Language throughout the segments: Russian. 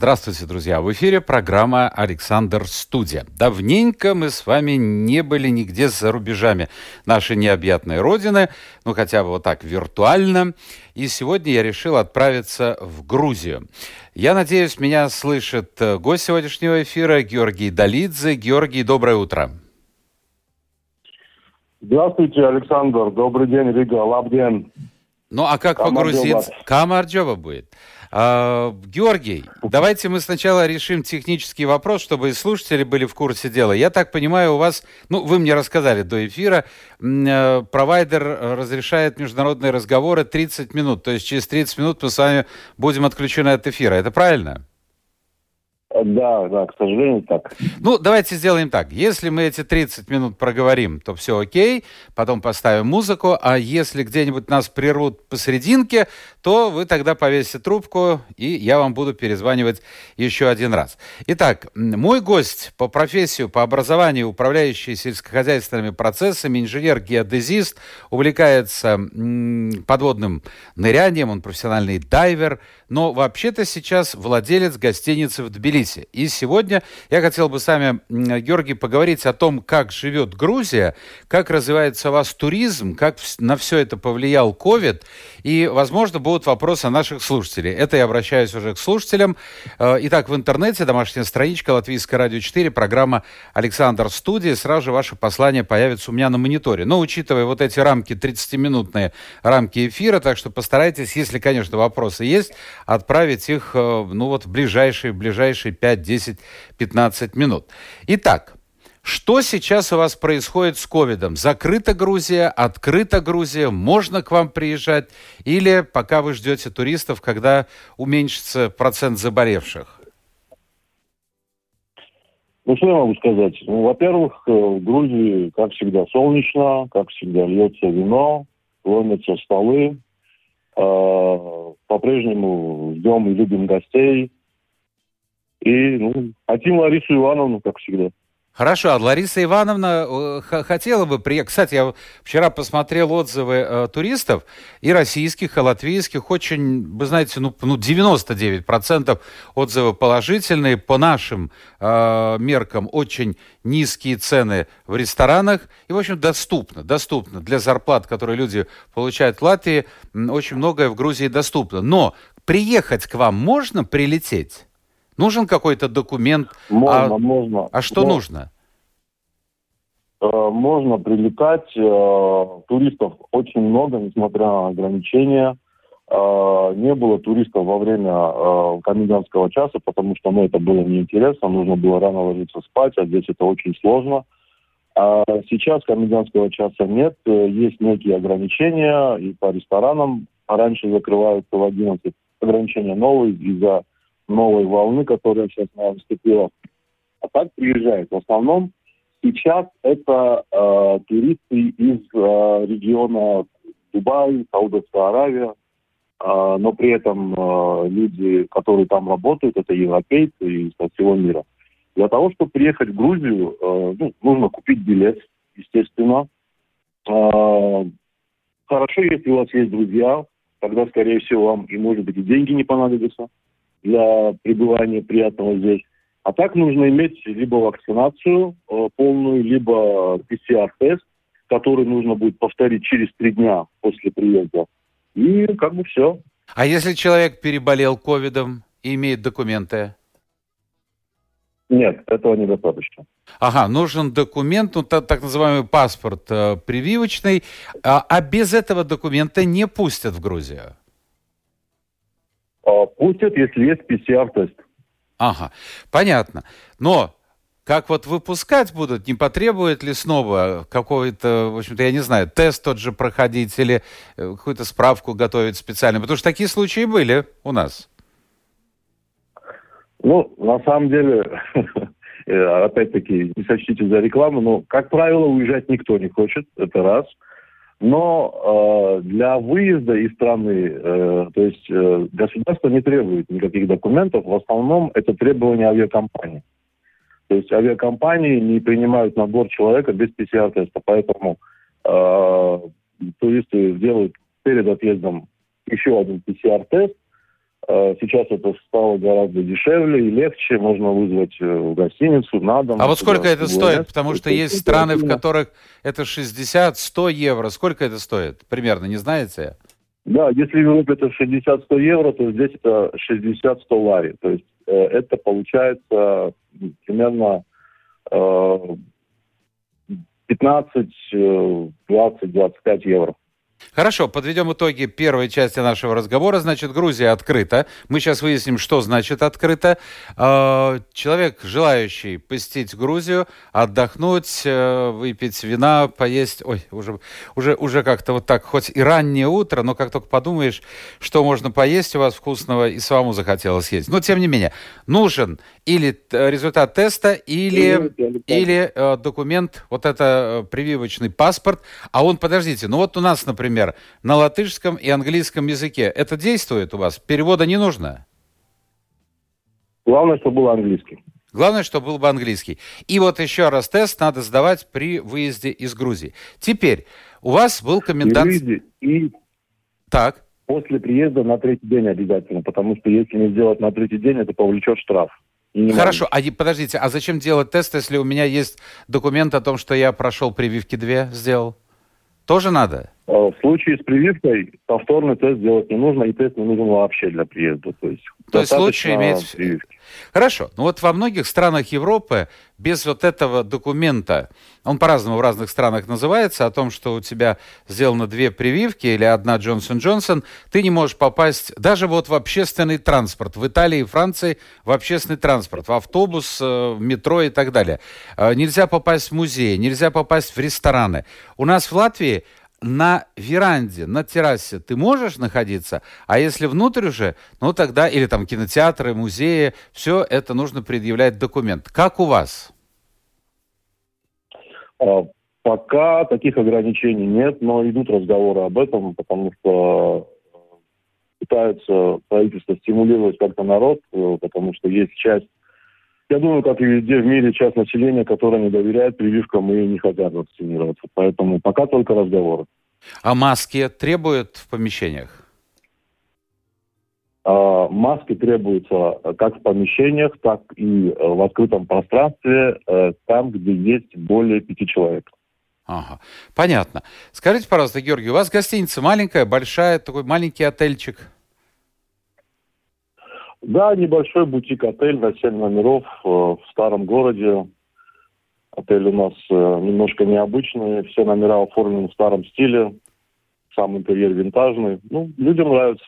Здравствуйте, друзья! В эфире программа «Александр Студия». Давненько мы с вами не были нигде за рубежами нашей необъятной родины, ну хотя бы вот так виртуально. И сегодня я решил отправиться в Грузию. Я надеюсь, меня слышит э, гость сегодняшнего эфира Георгий Долидзе. Георгий, доброе утро. Здравствуйте, Александр. Добрый день, Рига. Лабден. Ну а как по-грузински? Камарджоба будет. А, Георгий, давайте мы сначала решим технический вопрос, чтобы и слушатели были в курсе дела. Я так понимаю, у вас, ну, вы мне рассказали до эфира, э, провайдер разрешает международные разговоры 30 минут, то есть через 30 минут мы с вами будем отключены от эфира. Это правильно? Да, да, к сожалению, так. Ну, давайте сделаем так. Если мы эти 30 минут проговорим, то все окей, потом поставим музыку, а если где-нибудь нас прервут посерединке, то вы тогда повесите трубку, и я вам буду перезванивать еще один раз. Итак, мой гость по профессию, по образованию, управляющий сельскохозяйственными процессами, инженер-геодезист, увлекается подводным нырянием, он профессиональный дайвер, но вообще-то сейчас владелец гостиницы в Тбилиси. Тбилиси. И сегодня я хотел бы с вами, Георгий, поговорить о том, как живет Грузия, как развивается у вас туризм, как на все это повлиял COVID, и, возможно, будут вопросы наших слушателей. Это я обращаюсь уже к слушателям. Э, итак, в интернете домашняя страничка Латвийское радио 4, программа «Александр Студия». Сразу же ваше послание появится у меня на мониторе. Но, учитывая вот эти рамки, 30-минутные рамки эфира, так что постарайтесь, если, конечно, вопросы есть, отправить их, э, ну вот, в ближайшие, ближайшие ближайшие 5, 10, 15 минут. Итак, что сейчас у вас происходит с ковидом? Закрыта Грузия, открыта Грузия, можно к вам приезжать? Или пока вы ждете туристов, когда уменьшится процент заболевших? Ну, что я могу сказать? Ну, во-первых, э, в Грузии, как всегда, солнечно, как всегда, льется вино, ломятся столы. Э, по-прежнему ждем и любим гостей. И ну, хотим Ларису Ивановну, как всегда. Хорошо, а Лариса Ивановна э, хотела бы приехать. Кстати, я вчера посмотрел отзывы э, туристов, и российских, и латвийских. Очень, вы знаете, ну, ну 99% отзывы положительные. По нашим э, меркам очень низкие цены в ресторанах. И, в общем, доступно, доступно. Для зарплат, которые люди получают в Латвии, очень многое в Грузии доступно. Но приехать к вам можно прилететь? Нужен какой-то документ? Можно, а, можно. А что но... нужно? Э, можно прилетать. Э, туристов очень много, несмотря на ограничения. Э, не было туристов во время комендантского часа, потому что ну, это было неинтересно. Нужно было рано ложиться спать, а здесь это очень сложно. А сейчас комендантского часа нет. Есть некие ограничения и по ресторанам. Раньше закрываются в 11. Ограничения новые из-за новой волны, которая сейчас наступила. А так приезжают. В основном сейчас это э, туристы из э, региона Дубай, Саудовская Аравия, э, но при этом э, люди, которые там работают, это европейцы из всего мира. Для того, чтобы приехать в Грузию, э, ну, нужно купить билет, естественно. Э, хорошо, если у вас есть друзья, тогда, скорее всего, вам и, может быть, и деньги не понадобятся для пребывания приятного здесь. А так нужно иметь либо вакцинацию э, полную, либо PCR-тест, который нужно будет повторить через три дня после приезда. И как бы все. А если человек переболел ковидом и имеет документы? Нет, этого недостаточно. Ага, нужен документ, ну, так, так называемый паспорт э, прививочный, а, а без этого документа не пустят в Грузию? А, пустят, если есть PCR-тест. Ага, понятно. Но как вот выпускать будут, не потребует ли снова какой-то, в общем-то, я не знаю, тест тот же проходить или э, какую-то справку готовить специально? Потому что такие случаи были у нас. Ну, на самом деле, э, опять-таки, не сочтите за рекламу, но, как правило, уезжать никто не хочет, это раз. Но э, для выезда из страны, э, то есть э, государство не требует никаких документов, в основном это требования авиакомпании. То есть авиакомпании не принимают набор человека без ПЦР-теста, поэтому э, туристы делают перед отъездом еще один ПЦР-тест, сейчас это стало гораздо дешевле и легче. Можно вызвать э, в гостиницу на дом. А вот сколько это стоит? Потому что есть страны, в которых это 60-100 евро. Сколько это стоит? Примерно, не знаете? Да, если в Европе это 60-100 евро, то здесь это 60-100 лари. То есть э, это получается примерно э, 15, 20, 25 евро. Хорошо, подведем итоги первой части нашего разговора. Значит, Грузия открыта. Мы сейчас выясним, что значит открыто. А, человек, желающий посетить Грузию, отдохнуть, э, выпить вина, поесть... Ой, уже, уже, уже как-то вот так, хоть и раннее утро, но как только подумаешь, что можно поесть у вас вкусного, и самому захотелось есть. Но, тем не менее, нужен или результат теста, или, или э, документ, вот это э, прививочный паспорт. А он, подождите, ну вот у нас, например, на латышском и английском языке. Это действует у вас? Перевода не нужно? Главное, чтобы был английский. Главное, чтобы был бы английский. И вот еще раз тест надо сдавать при выезде из Грузии. Теперь, у вас был комендант... И, и... Так. После приезда на третий день обязательно, потому что если не сделать на третий день, это повлечет штраф. Хорошо, а подождите, а зачем делать тест, если у меня есть документ о том, что я прошел прививки две, сделал? Тоже надо? А, в случае с прививкой повторный тест делать не нужно, и тест не нужен вообще для приезда. То есть, То есть лучше иметь... Прививки. Хорошо. Ну вот во многих странах Европы без вот этого документа, он по-разному в разных странах называется, о том, что у тебя сделано две прививки или одна Джонсон Джонсон, ты не можешь попасть даже вот в общественный транспорт. В Италии и Франции в общественный транспорт, в автобус, э, в метро и так далее. Э, нельзя попасть в музей, нельзя попасть в рестораны. У нас в Латвии на веранде, на террасе ты можешь находиться, а если внутрь уже, ну тогда, или там кинотеатры, музеи, все это нужно предъявлять документ. Как у вас? А, пока таких ограничений нет, но идут разговоры об этом, потому что пытаются правительство стимулировать как-то народ, э, потому что есть часть я думаю, как и везде в мире, часть населения, которая не доверяет прививкам и не хотят вакцинироваться. Поэтому пока только разговоры. А маски требуют в помещениях? А, маски требуются как в помещениях, так и э, в открытом пространстве, э, там, где есть более пяти человек. Ага, понятно. Скажите, пожалуйста, Георгий, у вас гостиница маленькая, большая, такой маленький отельчик? Да, небольшой бутик-отель на 7 номеров э, в старом городе. Отель у нас э, немножко необычный, все номера оформлены в старом стиле, сам интерьер винтажный. Ну, людям нравится.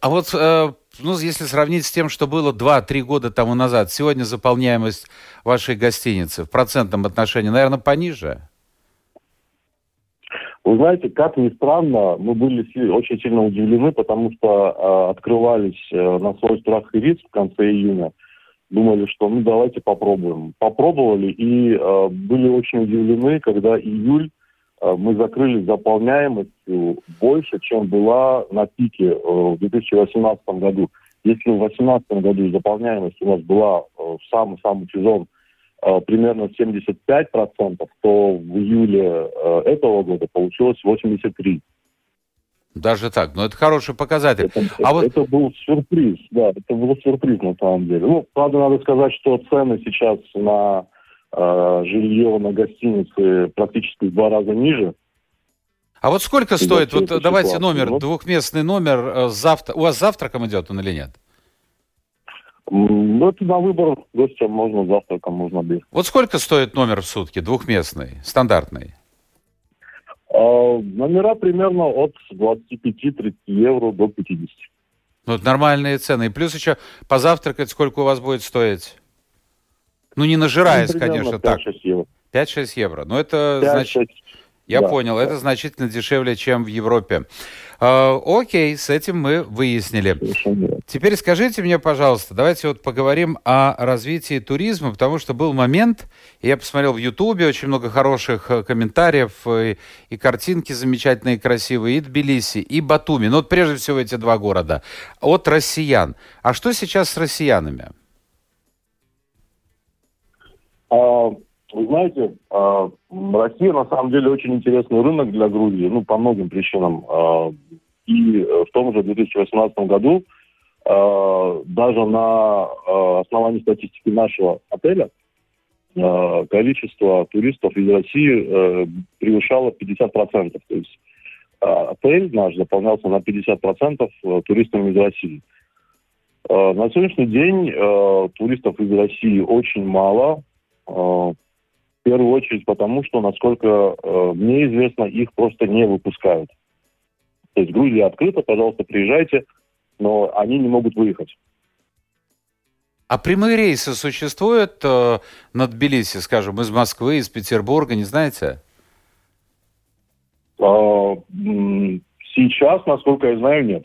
А вот, э, ну, если сравнить с тем, что было 2-3 года тому назад, сегодня заполняемость вашей гостиницы в процентном отношении, наверное, пониже? Вы знаете, как ни странно, мы были очень сильно удивлены, потому что э, открывались э, на свой страх и риск в конце июня. Думали, что ну давайте попробуем. Попробовали и э, были очень удивлены, когда июль э, мы закрыли заполняемостью больше, чем была на пике э, в 2018 году. Если в 2018 году заполняемость у нас была э, в самый-самый сезон Э, примерно 75%, то в июле э, этого года получилось 83%. Даже так, ну это хороший показатель. Это, а это, вот... это был сюрприз, да, это был сюрприз на самом деле. Ну, правда, надо сказать, что цены сейчас на э, жилье, на гостиницы практически в два раза ниже. А вот сколько стоит, вот давайте номер, вот. двухместный номер, э, завтра, у вас завтраком идет он или нет? Ну, это на выбор гостя можно завтраком, можно обед. Вот сколько стоит номер в сутки, двухместный, стандартный? А, номера примерно от 25-30 евро до 50. Ну, это нормальные цены. И плюс еще позавтракать сколько у вас будет стоить? Ну, не нажираясь, ну, конечно, 5-6 так. 5-6 евро. 5-6 евро. Ну, это 5, значит... 6. Я да. понял, это значительно дешевле, чем в Европе. Э, окей, с этим мы выяснили. Теперь скажите мне, пожалуйста, давайте вот поговорим о развитии туризма, потому что был момент, я посмотрел в Ютубе очень много хороших э, комментариев и, и картинки замечательные, красивые, и Тбилиси, и Батуми. Ну вот прежде всего эти два города. От россиян. А что сейчас с россиянами? А, вы знаете, а, Россия на самом деле очень интересный рынок для Грузии, ну, по многим причинам. А, и в том же 2018 году даже на основании статистики нашего отеля количество туристов из России превышало 50%. То есть отель наш заполнялся на 50% туристами из России. На сегодняшний день туристов из России очень мало, в первую очередь потому, что, насколько э, мне известно, их просто не выпускают. То есть Грузия открыта, пожалуйста, приезжайте, но они не могут выехать. А прямые рейсы существуют э, на Тбилиси, скажем, из Москвы, из Петербурга, не знаете? А, сейчас, насколько я знаю, нет.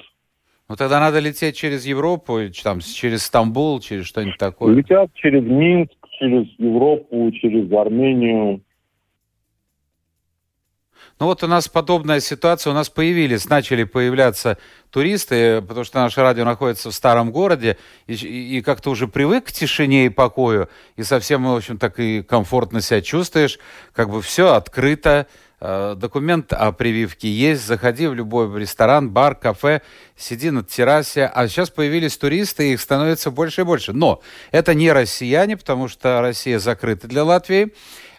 Ну тогда надо лететь через Европу, там, через Стамбул, через что-нибудь такое. Летят через Минск, через Европу, через Армению. Ну вот у нас подобная ситуация, у нас появились, начали появляться туристы, потому что наше радио находится в старом городе, и, и, как-то уже привык к тишине и покою, и совсем, в общем, так и комфортно себя чувствуешь, как бы все открыто, документ о прививке есть, заходи в любой ресторан, бар, кафе, сиди на террасе. А сейчас появились туристы, их становится больше и больше. Но это не россияне, потому что Россия закрыта для Латвии.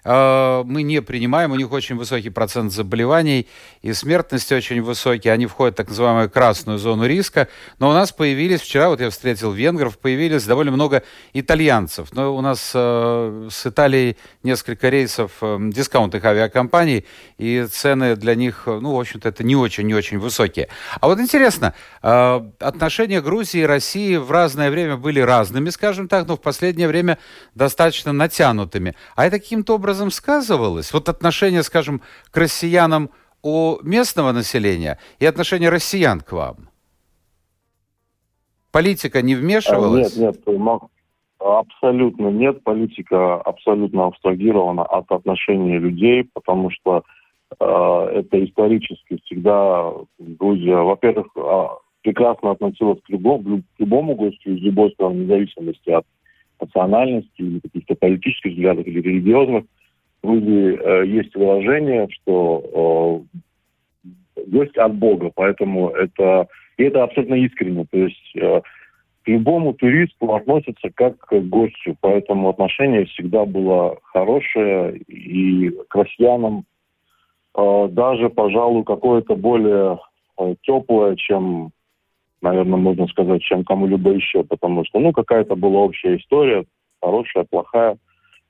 Э, мы не принимаем, у них очень высокий процент заболеваний и смертность очень высокий, они входят в так называемую красную зону риска, но у нас появились, вчера вот я встретил венгров, появились довольно много итальянцев, но у нас э, с Италией несколько рейсов э, дискаунтных авиакомпаний, и цены для них, ну, в общем-то, это не очень-не очень высокие. А вот интересно, э, отношения Грузии и России в разное время были разными, скажем так, но в последнее время достаточно натянутыми. А это каким-то образом образом сказывалось? Вот отношение, скажем, к россиянам у местного населения и отношение россиян к вам? Политика не вмешивалась? Нет, нет, абсолютно нет. Политика абсолютно абстрагирована от отношения людей, потому что э, это исторически всегда Грузия, во-первых, э, прекрасно относилась к любому, к любому гостю из любой страны, вне зависимости от национальности или каких-то политических взглядов или религиозных. В Грузии э, есть выражение, что э, гость от Бога, поэтому это, и это абсолютно искренне. То есть э, к любому туристу относятся как к гостю, поэтому отношение всегда было хорошее, и к россиянам э, даже, пожалуй, какое-то более э, теплое, чем, наверное, можно сказать, чем кому-либо еще, потому что, ну, какая-то была общая история, хорошая, плохая –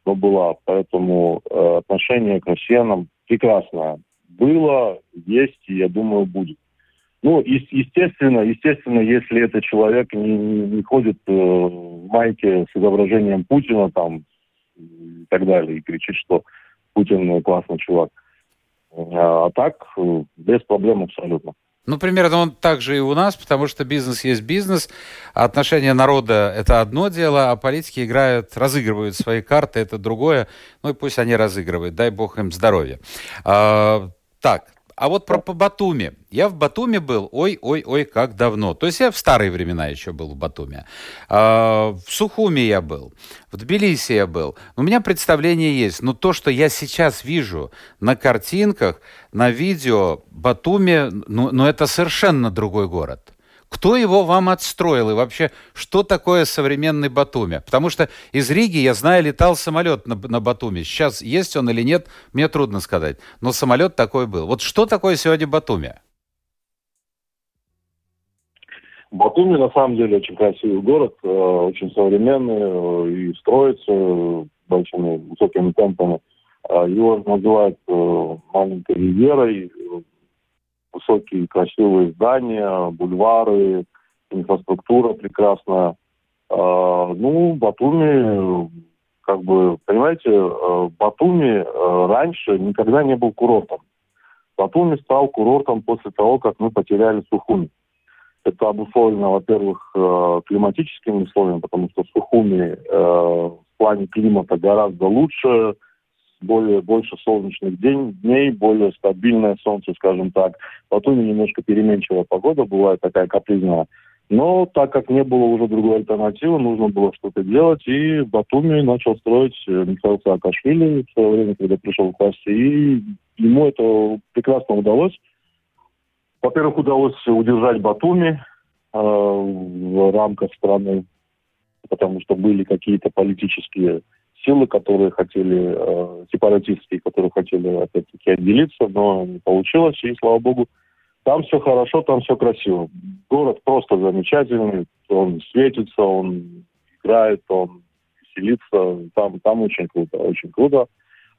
но была. Поэтому э, отношение к россиянам прекрасное. Было, есть и, я думаю, будет. Ну, и, естественно, естественно, если этот человек не, не, не ходит э, в майке с изображением Путина там и так далее, и кричит, что Путин классный чувак. А, а так, э, без проблем абсолютно. Ну, примерно он также и у нас, потому что бизнес есть бизнес, а отношение народа – это одно дело, а политики играют, разыгрывают свои карты – это другое. Ну и пусть они разыгрывают, дай бог им здоровья. А, так, а вот про по Батуми. Я в Батуми был, ой-ой-ой, как давно. То есть я в старые времена еще был в Батуми. А, в Сухуми я был, в Тбилиси я был. У меня представление есть. Но то, что я сейчас вижу на картинках, на видео Батуми, ну, ну это совершенно другой город. Кто его вам отстроил и вообще, что такое современный Батуми? Потому что из Риги, я знаю, летал самолет на, на Батуми. Сейчас есть он или нет, мне трудно сказать. Но самолет такой был. Вот что такое сегодня Батуми? Батуми на самом деле очень красивый город, э, очень современный э, и строится большими высокими темпами. Э, его называют маленькой риверой, высокие красивые здания, бульвары, инфраструктура прекрасная. А, ну, Батуми, как бы, понимаете, а, Батуми а, раньше никогда не был курортом. Батуми стал курортом после того, как мы потеряли Сухуми. Это обусловлено, во-первых, климатическими условиями, потому что Сухуми в плане климата гораздо лучше, более, больше солнечных день, дней, более стабильное солнце, скажем так. В Батуми немножко переменчивая погода бывает, такая капризная. Но так как не было уже другой альтернативы, нужно было что-то делать, и Батуми начал строить э, Михаил Саакашвили в свое время, когда пришел к власти, и ему это прекрасно удалось. Во-первых, удалось удержать Батуми э, в рамках страны, потому что были какие-то политические силы, которые хотели, э, сепаратистские, которые хотели, опять-таки, отделиться, но не получилось, и, слава богу, там все хорошо, там все красиво. Город просто замечательный, он светится, он играет, он веселится, там, там очень круто, очень круто.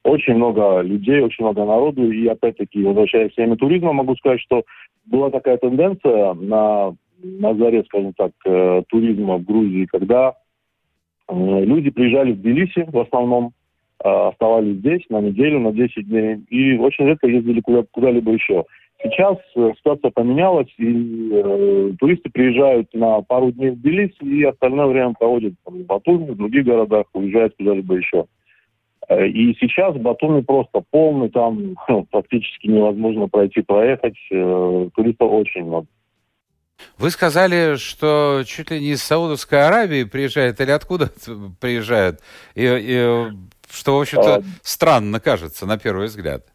Очень много людей, очень много народу, и опять-таки, возвращаясь к теме туризма, могу сказать, что была такая тенденция на, на заре, скажем так, э, туризма в Грузии, когда люди приезжали в Тбилиси в основном, э, оставались здесь на неделю, на 10 дней, и очень редко ездили куда- куда-либо еще. Сейчас э, ситуация поменялась, и э, туристы приезжают на пару дней в Тбилиси и остальное время проводят там, в Батуми, в других городах, уезжают куда-либо еще. Э, и сейчас Батуми просто полный, там ну, практически невозможно пройти, проехать. Э, туристов очень много. Вы сказали, что чуть ли не из Саудовской Аравии приезжают или откуда приезжают, и, и что, в общем-то, а... странно кажется на первый взгляд.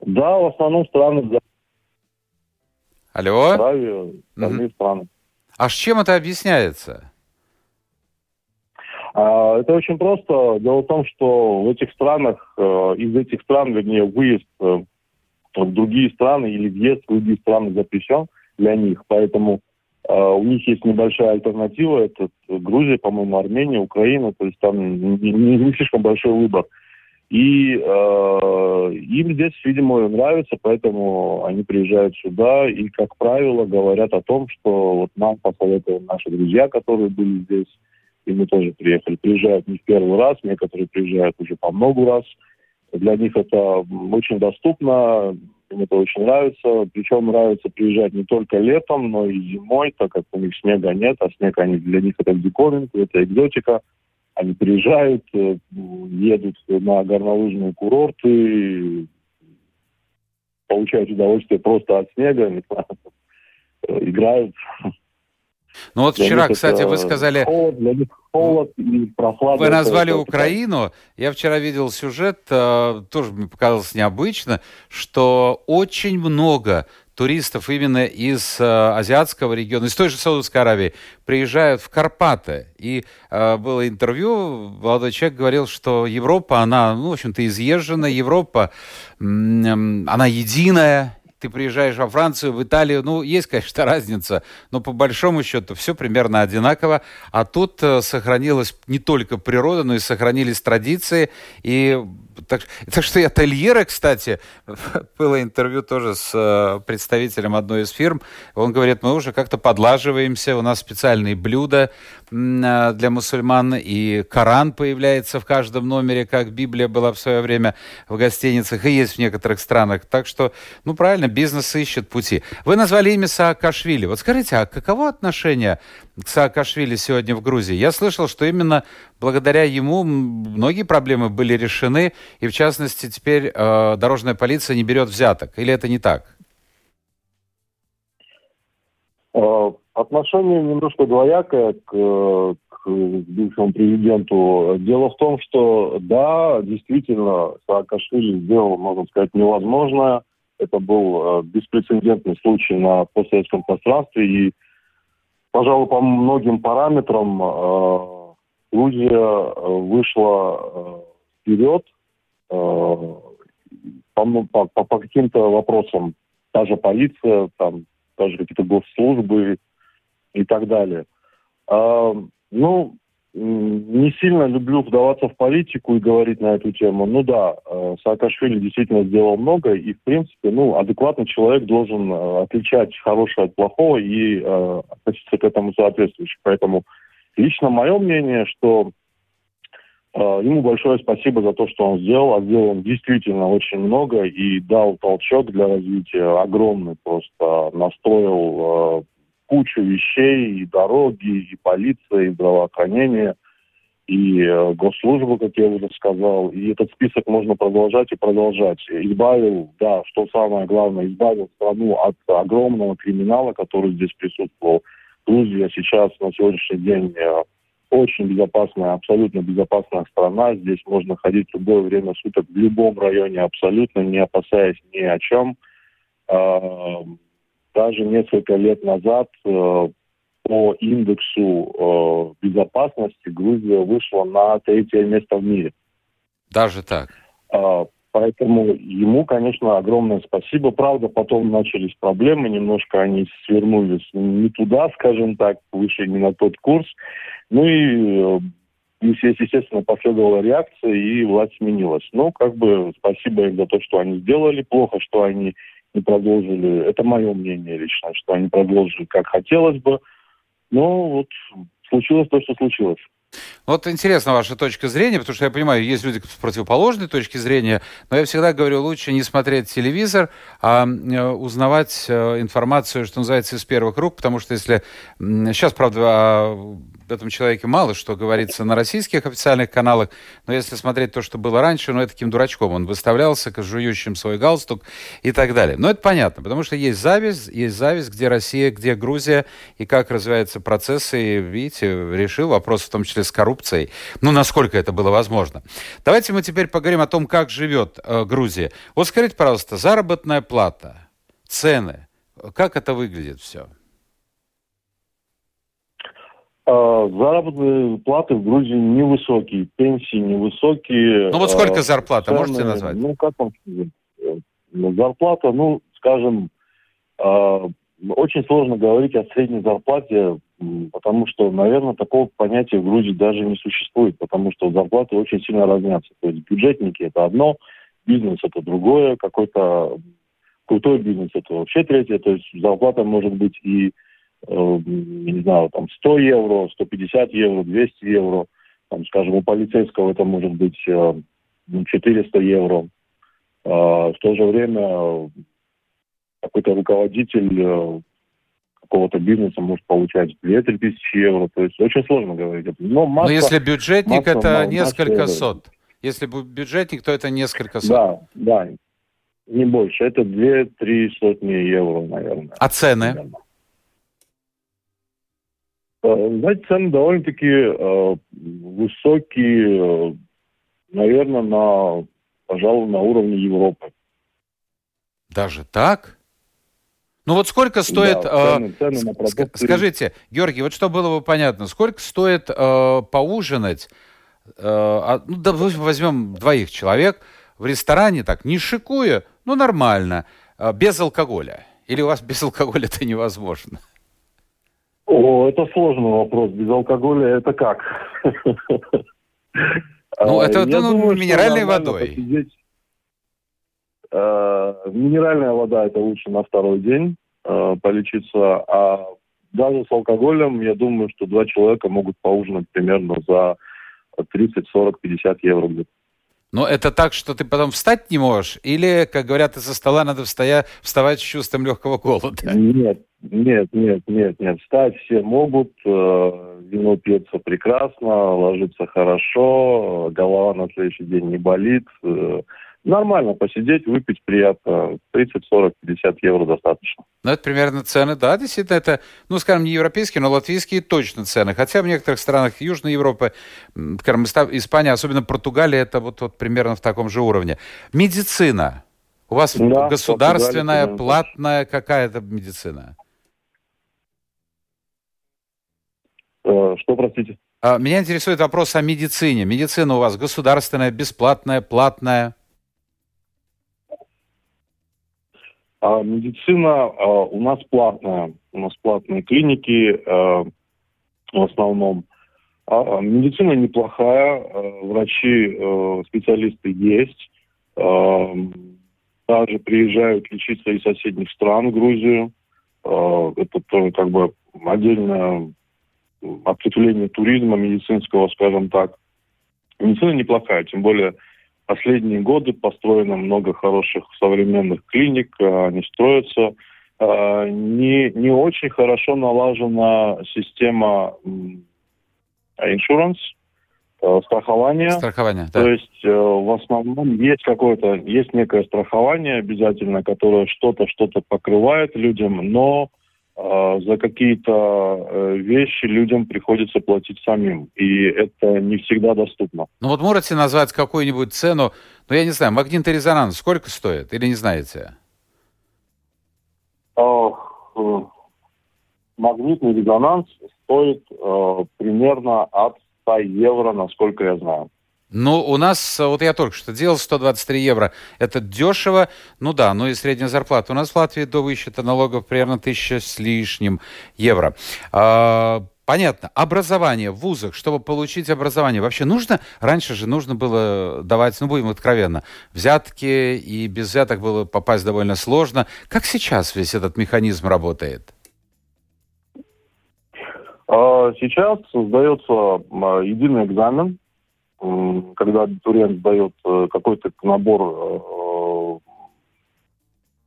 Да, в основном страны. Алло? Аравия, угу. страны. А с чем это объясняется? А, это очень просто. Дело в том, что в этих странах, э, из этих стран, вернее, выезд э, в другие страны или въезд в другие страны запрещен для них. Поэтому э, у них есть небольшая альтернатива. Это Грузия, по-моему, Армения, Украина. То есть там не, не, не слишком большой выбор. И э, им здесь, видимо, нравится, поэтому они приезжают сюда и, как правило, говорят о том, что вот нам посоветовали наши друзья, которые были здесь, и мы тоже приехали. Приезжают не в первый раз, некоторые приезжают уже по много раз. Для них это очень доступно, им это очень нравится. Причем нравится приезжать не только летом, но и зимой, так как у них снега нет, а снег они, для них это диковинка, это экзотика. Они приезжают, э, едут на горнолыжные курорты, получают удовольствие просто от снега, играют. Ну вот вчера, кстати, вы сказали... Холод, для них холод и прохлада. Вы назвали это, Украину. Я вчера видел сюжет, э, тоже мне показалось необычно, что очень много туристов именно из э, азиатского региона, из той же Саудовской Аравии, приезжают в Карпаты. И э, было интервью, молодой человек говорил, что Европа, она, ну, в общем-то, изъезжена, Европа, э, она единая, ты приезжаешь во Францию, в Италию, ну, есть, конечно, разница, но по большому счету все примерно одинаково. А тут э, сохранилась не только природа, но и сохранились традиции. И так, так что и ательеры, кстати, было интервью тоже с э, представителем одной из фирм. Он говорит, мы уже как-то подлаживаемся, у нас специальные блюда э, для мусульман, и Коран появляется в каждом номере, как Библия была в свое время в гостиницах, и есть в некоторых странах. Так что, ну правильно, бизнес ищет пути. Вы назвали имя Саакашвили. Вот скажите, а каково отношение к Саакашвили сегодня в Грузии? Я слышал, что именно благодаря ему многие проблемы были решены, и в частности теперь э, дорожная полиция не берет взяток. Или это не так? Э, отношение немножко двоякое к, к бывшему президенту. Дело в том, что да, действительно, Саакашвили сделал, можно сказать, невозможное. Это был э, беспрецедентный случай на постсоветском пространстве. И, пожалуй, по многим параметрам э, Грузия э, вышла э, вперед э, по, по, по каким-то вопросам. Та же полиция, там, даже какие-то госслужбы и так далее. Ну, не сильно люблю вдаваться в политику и говорить на эту тему. Ну да, Саакашвили действительно сделал много, и, в принципе, ну, адекватный человек должен отличать хорошее от плохого и э, относиться к этому соответствующе. Поэтому Лично мое мнение, что Э, ему большое спасибо за то, что он сделал. А сделал он действительно очень много и дал толчок для развития огромный. Просто настроил э, кучу вещей, и дороги, и полиция, и здравоохранение, и э, как я уже сказал. И этот список можно продолжать и продолжать. Избавил, да, что самое главное, избавил страну от огромного криминала, который здесь присутствовал. Грузия сейчас на сегодняшний день очень безопасная, абсолютно безопасная страна. Здесь можно ходить в любое время суток в любом районе абсолютно, не опасаясь ни о чем. А, даже несколько лет назад э, по индексу э, безопасности Грузия вышла на третье место в мире. Даже так? А, поэтому ему, конечно, огромное спасибо. Правда, потом начались проблемы, немножко они свернулись не туда, скажем так, вышли не на тот курс. Ну и, э, естественно, последовала реакция, и власть сменилась. Ну, как бы, спасибо им за то, что они сделали. Плохо, что они не продолжили. Это мое мнение лично, что они продолжили, как хотелось бы. Но вот случилось то, что случилось. Вот интересна ваша точка зрения, потому что я понимаю, есть люди с противоположной точки зрения, но я всегда говорю, лучше не смотреть телевизор, а э, узнавать э, информацию, что называется, из первых рук, потому что если... Сейчас, правда, об этом человеке мало что говорится на российских официальных каналах, но если смотреть то, что было раньше, ну, это таким дурачком. Он выставлялся, жующим свой галстук и так далее. Но это понятно, потому что есть зависть, есть зависть, где Россия, где Грузия, и как развиваются процессы. И, видите, решил вопрос в том числе с коррупцией. Ну, насколько это было возможно. Давайте мы теперь поговорим о том, как живет э, Грузия. Вот скажите, пожалуйста, заработная плата, цены, как это выглядит все? А, заработные платы в Грузии невысокие, пенсии невысокие. Ну вот сколько а, зарплата, цены, можете назвать? Ну, как вам сказать? Ну, зарплата, ну, скажем, а, очень сложно говорить о средней зарплате, потому что, наверное, такого понятия в Грузии даже не существует, потому что зарплаты очень сильно разнятся. То есть бюджетники – это одно, бизнес – это другое, какой-то крутой бизнес – это вообще третье. То есть зарплата может быть и Э, не знаю, там 100 евро, 150 евро, 200 евро. Там, скажем, у полицейского это может быть 400 э, евро. А, в то же время какой-то руководитель э, какого-то бизнеса может получать 2-3 тысячи евро. То есть очень сложно говорить. Но, масса, Но если бюджетник, масса, это несколько масса... сот. Если бюджетник, то это несколько сот. Да, да. Не больше. Это 2-3 сотни евро, наверное. А цены? Наверное. Э, знаете, цены довольно-таки э, высокие, э, наверное, на, пожалуй, на уровне Европы. Даже так? Ну вот сколько стоит... Да, цены, цены на продукты. Скажите, Георгий, вот что было бы понятно, сколько стоит э, поужинать, э, а, ну да, возьмем двоих человек в ресторане, так, не шикуя, ну нормально, э, без алкоголя? Или у вас без алкоголя это невозможно? О, это сложный вопрос. Без алкоголя это как? Ну, это ну, минеральной водой. Э, минеральная вода это лучше на второй день э, полечиться, а даже с алкоголем, я думаю, что два человека могут поужинать примерно за 30, 40, 50 евро где-то. Но это так, что ты потом встать не можешь? Или, как говорят, из-за стола надо встая, вставать с чувством легкого голода? Нет, нет, нет, нет, нет. Встать все могут, э, вино пьется прекрасно, ложится хорошо, голова на следующий день не болит. Нормально посидеть, выпить приятно. 30, 40, 50 евро достаточно. Ну, это примерно цены, да, действительно, это, ну, скажем, не европейские, но латвийские точно цены. Хотя в некоторых странах Южной Европы, скажем, Испания, особенно Португалия, это вот, вот примерно в таком же уровне. Медицина. У вас да, государственная, платная какая-то медицина? Э, что, простите? А, меня интересует вопрос о медицине. Медицина у вас государственная, бесплатная, платная? А медицина а, у нас платная. У нас платные клиники а, в основном. Медицина неплохая, врачи, специалисты есть. А, даже приезжают лечиться из соседних стран в Грузию. Это тоже как бы отдельное ответвление туризма медицинского, скажем так. медицина неплохая, тем более последние годы построено много хороших современных клиник, они строятся. Не, не очень хорошо налажена система insurance, Э, страхование. Страхование, да. То есть э, в основном есть какое-то, есть некое страхование обязательно, которое что-то, что-то покрывает людям, но за какие-то э, вещи людям приходится платить самим, и это не всегда доступно. Ну вот можете назвать какую-нибудь цену, ну я не знаю, магнитный резонанс сколько стоит или не знаете? Э, э, магнитный резонанс стоит э, примерно от 100 евро, насколько я знаю. Ну, у нас, вот я только что делал, 123 евро. Это дешево. Ну да, ну и средняя зарплата. У нас в Латвии до высчета налогов примерно тысяча с лишним евро. А, понятно. Образование в вузах, чтобы получить образование, вообще нужно? Раньше же нужно было давать, ну, будем откровенно, взятки, и без взяток было попасть довольно сложно. Как сейчас весь этот механизм работает? А сейчас сдается единый экзамен, когда абитуриент сдает э, какой-то набор э,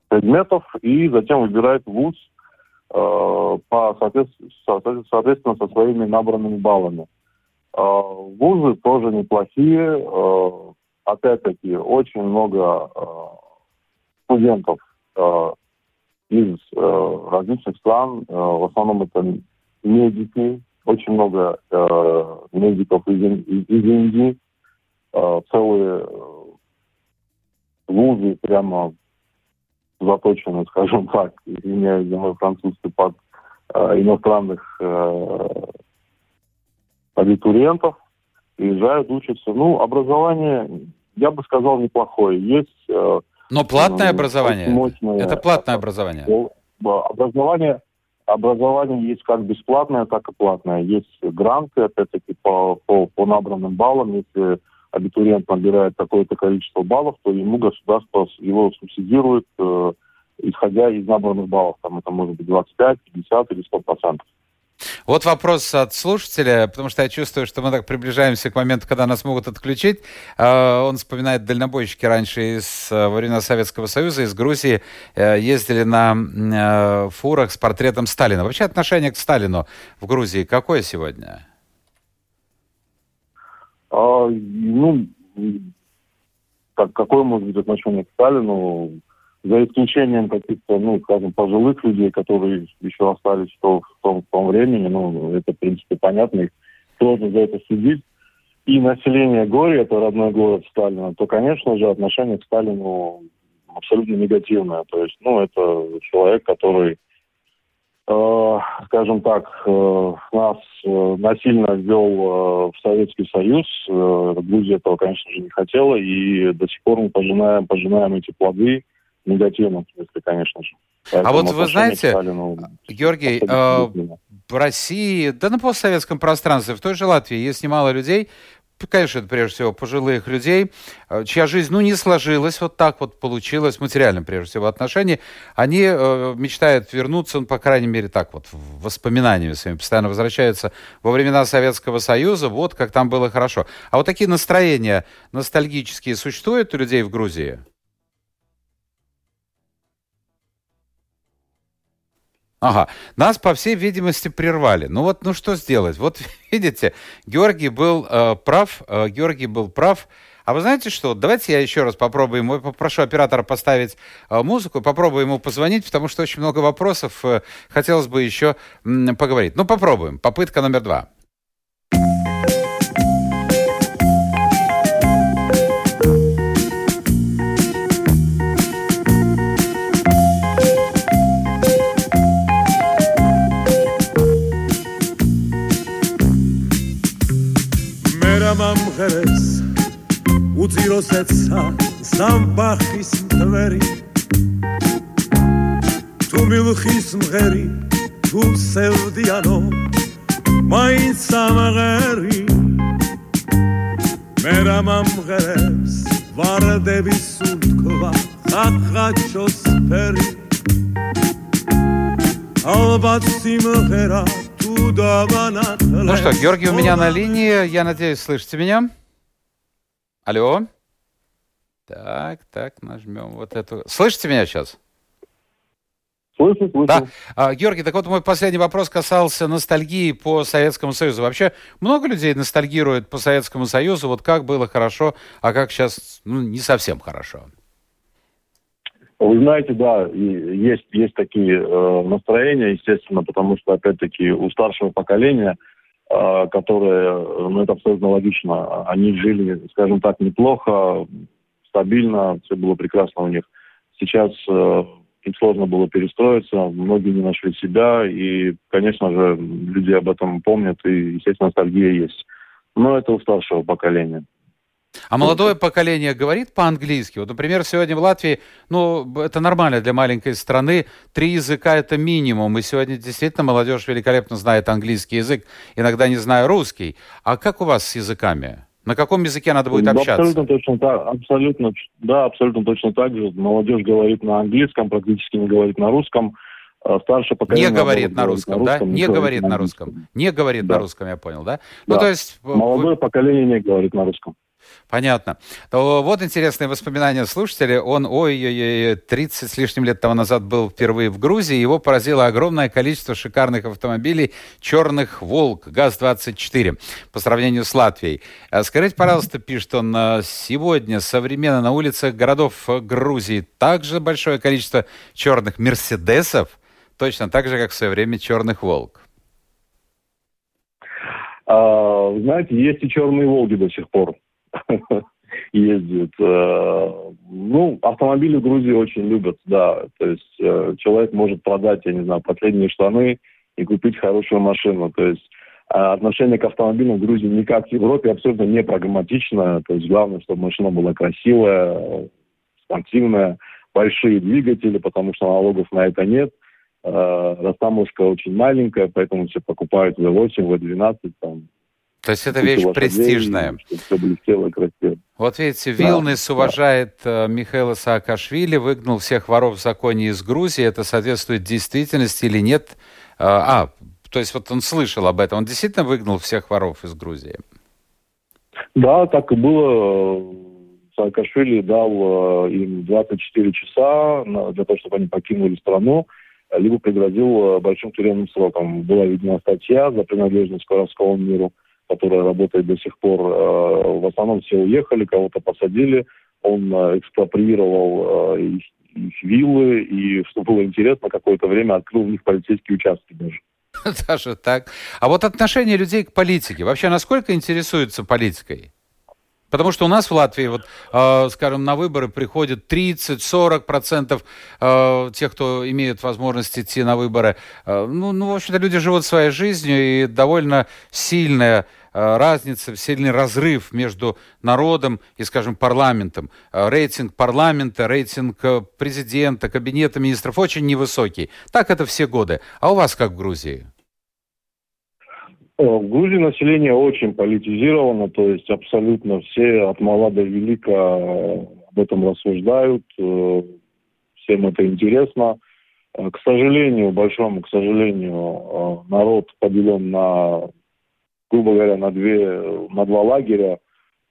предметов и затем выбирает вуз э, по соответственно со своими набранными баллами. Вузы тоже неплохие. Опять-таки, очень много студентов из различных стран. В основном это медики, очень много э, медиков из, из, из Индии, э, целые э, вузы прямо заточены, скажем так, извиняюсь за мой французский, под э, иностранных э, абитуриентов, приезжают, учатся. Ну, образование, я бы сказал, неплохое. Есть... Э, Но платное образование? Мощное, это платное образование? Образование Образование есть как бесплатное, так и платное. Есть гранты, опять-таки, по, по, по набранным баллам. Если абитуриент набирает какое-то количество баллов, то ему государство его субсидирует, э, исходя из набранных баллов. Там это может быть 25, 50 или 100 процентов. Вот вопрос от слушателя, потому что я чувствую, что мы так приближаемся к моменту, когда нас могут отключить. А, он вспоминает дальнобойщики раньше из э, времен Советского Союза, из Грузии, э, ездили на э, фурах с портретом Сталина. Вообще отношение к Сталину в Грузии какое сегодня? А, ну, как, какое может быть отношение к Сталину? За исключением каких-то, ну, скажем, пожилых людей, которые еще остались в том, в том, в том времени, ну, это, в принципе, понятно, их сложно за это судить. И население Гори, это родной город Сталина, то, конечно же, отношение к Сталину абсолютно негативное. То есть, ну, это человек, который, э, скажем так, э, нас э, насильно ввел э, в Советский Союз. Э, Грузия этого, конечно же, не хотела, и до сих пор мы пожинаем, пожинаем эти плоды негативном смысле, конечно же. Поэтому а вот вы знаете, Сталину, Георгий, э, в России, да на постсоветском пространстве, в той же Латвии есть немало людей, конечно, это прежде всего пожилых людей, э, чья жизнь, ну, не сложилась, вот так вот получилось, материально, прежде всего, отношения, они э, мечтают вернуться, ну, по крайней мере, так вот, воспоминаниями своими, постоянно возвращаются во времена Советского Союза, вот как там было хорошо. А вот такие настроения ностальгические существуют у людей в Грузии? Ага, нас, по всей видимости, прервали. Ну вот, ну что сделать? Вот видите, Георгий был э, прав, э, Георгий был прав. А вы знаете что? Давайте я еще раз попробую ему, попрошу оператора поставить э, музыку, попробую ему позвонить, потому что очень много вопросов э, хотелось бы еще м, поговорить. Ну попробуем. Попытка номер два. უძიროსეცა სამბახის მტვერი თუ მილხის მღერი თუ სევდიანო მაინც სამღერი მე რა მომღერეს ვარდების სულთქვა ხახაჩოს ფერი ალბათ სიმღერა Ну что, Георгий у меня на линии. Я надеюсь, слышите меня? Алло. Так, так, нажмем вот эту. Слышите меня сейчас? Слышу, слышу. Да. А, Георгий, так вот мой последний вопрос касался ностальгии по Советскому Союзу. Вообще много людей ностальгируют по Советскому Союзу, вот как было хорошо, а как сейчас ну, не совсем хорошо. Вы знаете, да, есть, есть такие э, настроения, естественно, потому что, опять-таки, у старшего поколения, э, которое, ну, это абсолютно логично, они жили, скажем так, неплохо, стабильно, все было прекрасно у них. Сейчас э, им сложно было перестроиться, многие не нашли себя, и, конечно же, люди об этом помнят, и, естественно, ностальгия есть. Но это у поколения. А молодое поколение говорит по-английски? Вот, например, сегодня в Латвии, ну, это нормально для маленькой страны, три языка это минимум, и сегодня действительно молодежь великолепно знает английский язык, иногда не зная русский. А как у вас с языками? На каком языке надо будет общаться? Абсолютно точно так. Абсолютно, да, абсолютно точно так же. Молодежь говорит на английском, практически не говорит на русском. А старшее поколение... Не говорит на русском, да? Не говорит на русском. Не говорит на русском, я понял, да? Ну, то есть... Молодое поколение не говорит на русском. Понятно. То вот интересные воспоминания слушателя. Он, ой-ой-ой, 30 с лишним лет тому назад был впервые в Грузии. Его поразило огромное количество шикарных автомобилей «Черных Волк» ГАЗ-24 по сравнению с Латвией. А скажите, пожалуйста, пишет он, а сегодня современно на улицах городов Грузии также большое количество черных «Мерседесов», точно так же, как в свое время «Черных Волк». А, знаете, есть и черные «Волги» до сих пор. ездит. Э, ну, автомобили в Грузии очень любят, да. То есть э, человек может продать, я не знаю, последние штаны и купить хорошую машину. То есть а отношение к автомобилям в Грузии не как в Европе, абсолютно не прагматично. То есть главное, чтобы машина была красивая, спортивная, большие двигатели, потому что налогов на это нет. Э, растаможка очень маленькая, поэтому все покупают V8, V12, там, то есть это вещь престижная. Вот видите, Вилнес да, уважает да. Э, Михаила Саакашвили, выгнал всех воров в законе из Грузии. Это соответствует действительности или нет? Э, а, то есть вот он слышал об этом. Он действительно выгнал всех воров из Грузии? Да, так и было. Саакашвили дал э, им 24 часа для того, чтобы они покинули страну либо пригрозил большим тюремным сроком. Была видена статья за принадлежность к воровскому миру – которая работает до сих пор, э, в основном все уехали, кого-то посадили. Он э, экспроприировал э, их, их виллы, и, что было интересно, какое-то время открыл в них полицейские участки даже. Даже так. А вот отношение людей к политике. Вообще, насколько интересуются политикой? Потому что у нас в Латвии, вот, э, скажем, на выборы приходит 30-40 процентов э, тех, кто имеет возможность идти на выборы. Э, ну, ну, в общем-то, люди живут своей жизнью, и довольно сильная разница, сильный разрыв между народом и, скажем, парламентом. Э, рейтинг парламента, рейтинг э, президента, кабинета министров очень невысокий. Так это все годы. А у вас как в Грузии? В Грузии население очень политизировано, то есть абсолютно все от мала до велика об этом рассуждают, всем это интересно. К сожалению, большому, к сожалению, народ поделен на грубо говоря, на, две, на два лагеря,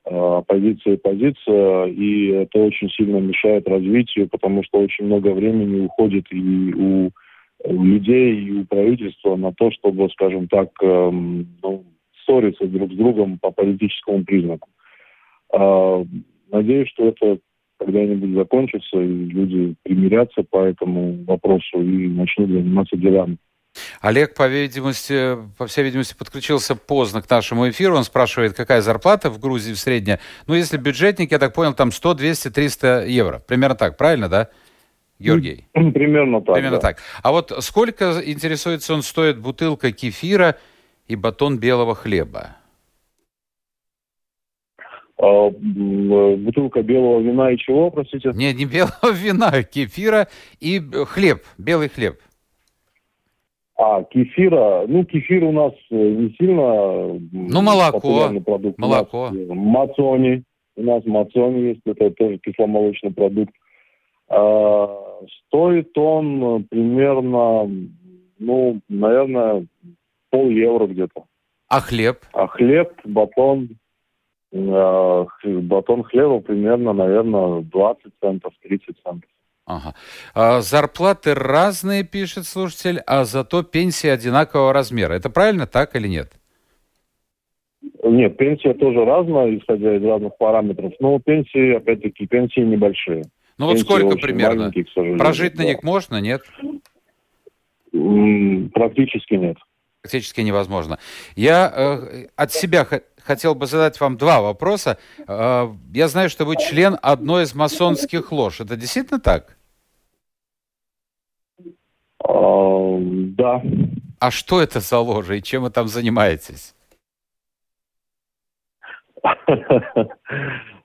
э, позиция и позиция, и это очень сильно мешает развитию, потому что очень много времени уходит и у, людей, и у правительства на то, чтобы, скажем так, эм, ну, ссориться друг с другом по политическому признаку. Э, надеюсь, что это когда-нибудь закончится, и люди примирятся по этому вопросу и начнут заниматься делами. Олег, по видимости, по всей видимости, подключился поздно к нашему эфиру. Он спрашивает, какая зарплата в Грузии в средняя. Ну, если бюджетник, я так понял, там 100, 200, 300 евро. Примерно так, правильно, да? Георгий? Примерно так. Примерно да. так. А вот сколько, интересуется, он стоит бутылка кефира и батон белого хлеба? А, бутылка белого вина и чего, простите? Не, не белого вина, а кефира и хлеб, белый хлеб. А кефира, ну кефир у нас э, не сильно ну, молоко, продукт. Молоко. У мацони, у нас мацони есть, это тоже кисломолочный продукт. А, стоит он примерно, ну, наверное, пол евро где-то. А хлеб? А хлеб, батон, э, батон хлеба примерно, наверное, 20 центов, 30 центов. Ага. А зарплаты разные, пишет слушатель, а зато пенсии одинакового размера. Это правильно так или нет? Нет, пенсия тоже разная, исходя из разных параметров. Но пенсии, опять-таки, пенсии небольшие. Ну вот сколько примерно? Прожить на них можно, нет? Практически нет. Практически невозможно. Я э, от себя хотел бы задать вам два вопроса. Э, я знаю, что вы член одной из масонских лож. Это действительно так? Да. А что это за ложа и чем вы там занимаетесь?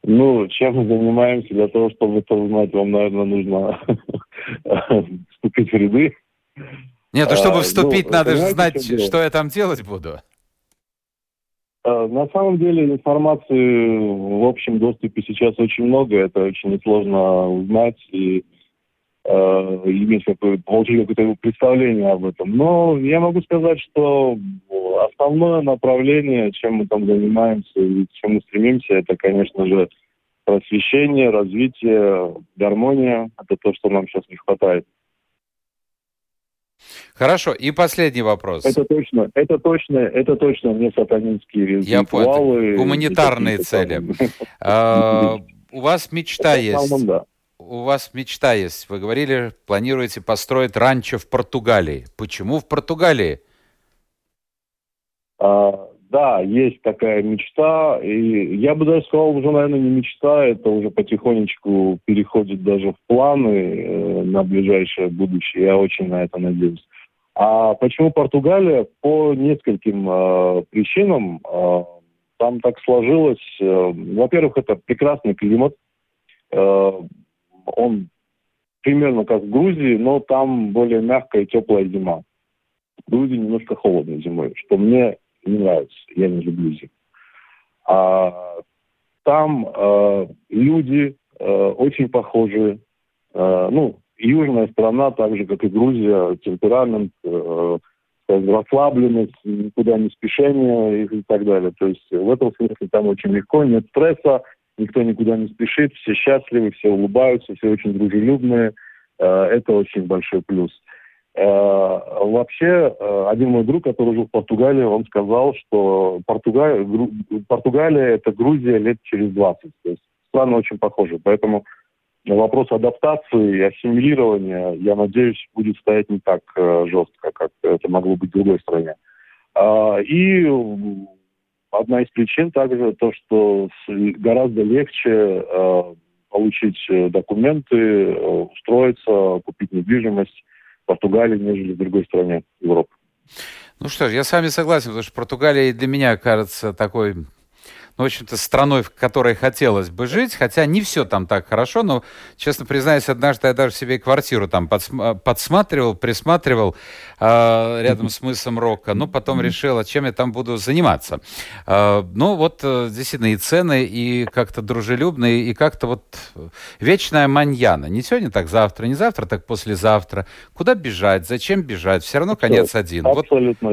Ну, чем мы занимаемся? Для того, чтобы это узнать, вам, наверное, нужно вступить в ряды. Нет, ну чтобы а, вступить, ну, надо же знать, что, что я там делать буду. А, на самом деле информации в общем доступе сейчас очень много, это очень несложно узнать и э, иметь какое получить какое-то представление об этом. Но я могу сказать, что основное направление, чем мы там занимаемся и к чему стремимся, это, конечно же, просвещение, развитие, гармония. Это то, что нам сейчас не хватает. Хорошо, и последний вопрос. Это точно, это точно, это точно не сатанинские ритуалы. Я понял. Гуманитарные цели. А, у вас мечта есть. У вас мечта есть. Вы говорили, планируете построить ранчо в Португалии. Почему в Португалии? А, да, есть такая мечта. И я бы даже сказал, уже, наверное, не мечта, это уже потихонечку переходит даже в планы э, на ближайшее будущее. Я очень на это надеюсь. А почему Португалия? По нескольким э, причинам. Э, там так сложилось. Э, во-первых, это прекрасный климат. Он примерно как в Грузии, но там более мягкая и теплая зима. В Грузии немножко холодно зимой, что мне не нравится. Я не люблю зиму. А, там э, люди э, очень похожи. Э, ну, южная страна, так же, как и Грузия, темперамент, э, расслабленность, никуда не спешение и так далее. То есть в этом смысле там очень легко, нет стресса, никто никуда не спешит, все счастливы, все улыбаются, все очень дружелюбные. Э, это очень большой плюс. Э, вообще, э, один мой друг, который жил в Португалии, он сказал, что Португалия, Португалия это Грузия лет через 20. То есть страны очень похожи. Поэтому вопрос адаптации и ассимилирования, я надеюсь, будет стоять не так жестко, как это могло быть в другой стране. И одна из причин также то, что гораздо легче э, получить документы, э, устроиться, купить недвижимость в Португалии, нежели в другой стране Европы. Ну что ж, я с вами согласен, потому что Португалия для меня кажется такой ну, в общем-то, страной, в которой хотелось бы жить, хотя не все там так хорошо, но, честно признаюсь, однажды я даже себе квартиру там подсма- подсматривал, присматривал э, рядом с мысом Рока, но потом решил, а чем я там буду заниматься. Э, ну, вот э, действительно и цены, и как-то дружелюбные, и как-то вот вечная маньяна. Не сегодня, так завтра, не завтра, так послезавтра. Куда бежать, зачем бежать? Все равно конец один. Вот,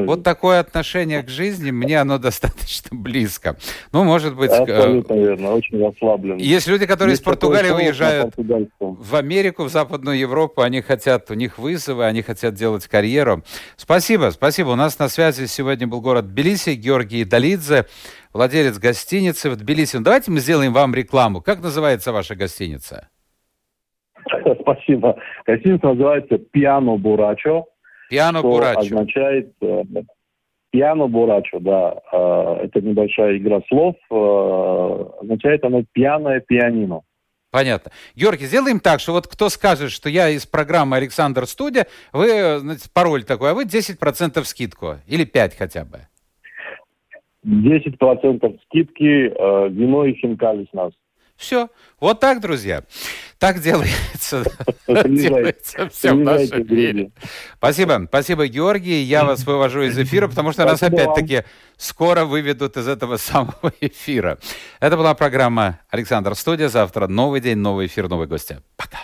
вот такое отношение к жизни, мне оно достаточно близко. Ну, может быть... Абсолютно э, верно, очень расслаблен. Есть люди, которые Есть из Португалии уезжают в Америку, в Западную Европу, они хотят, у них вызовы, они хотят делать карьеру. Спасибо, спасибо. У нас на связи сегодня был город Тбилиси, Георгий Долидзе, владелец гостиницы в Тбилиси. Ну, давайте мы сделаем вам рекламу. Как называется ваша гостиница? Спасибо. Гостиница называется «Пиано Бурачо». «Пиано Бурачо». означает Пиано Бурачо, да, э, это небольшая игра слов, э, означает оно пьяное пианино. Понятно. Георгий, сделаем так, что вот кто скажет, что я из программы «Александр Студия», вы, знаете, пароль такой, а вы 10% скидку, или 5 хотя бы. 10% скидки, э, вино и хинкали с нас. Все. Вот так, друзья. Так делается, делается все в нашем мире. Спасибо. Спасибо, Георгий. Я вас вывожу из эфира, потому что нас опять-таки скоро выведут из этого самого эфира. Это была программа «Александр Студия». Завтра новый день, новый эфир, новые гости. Пока.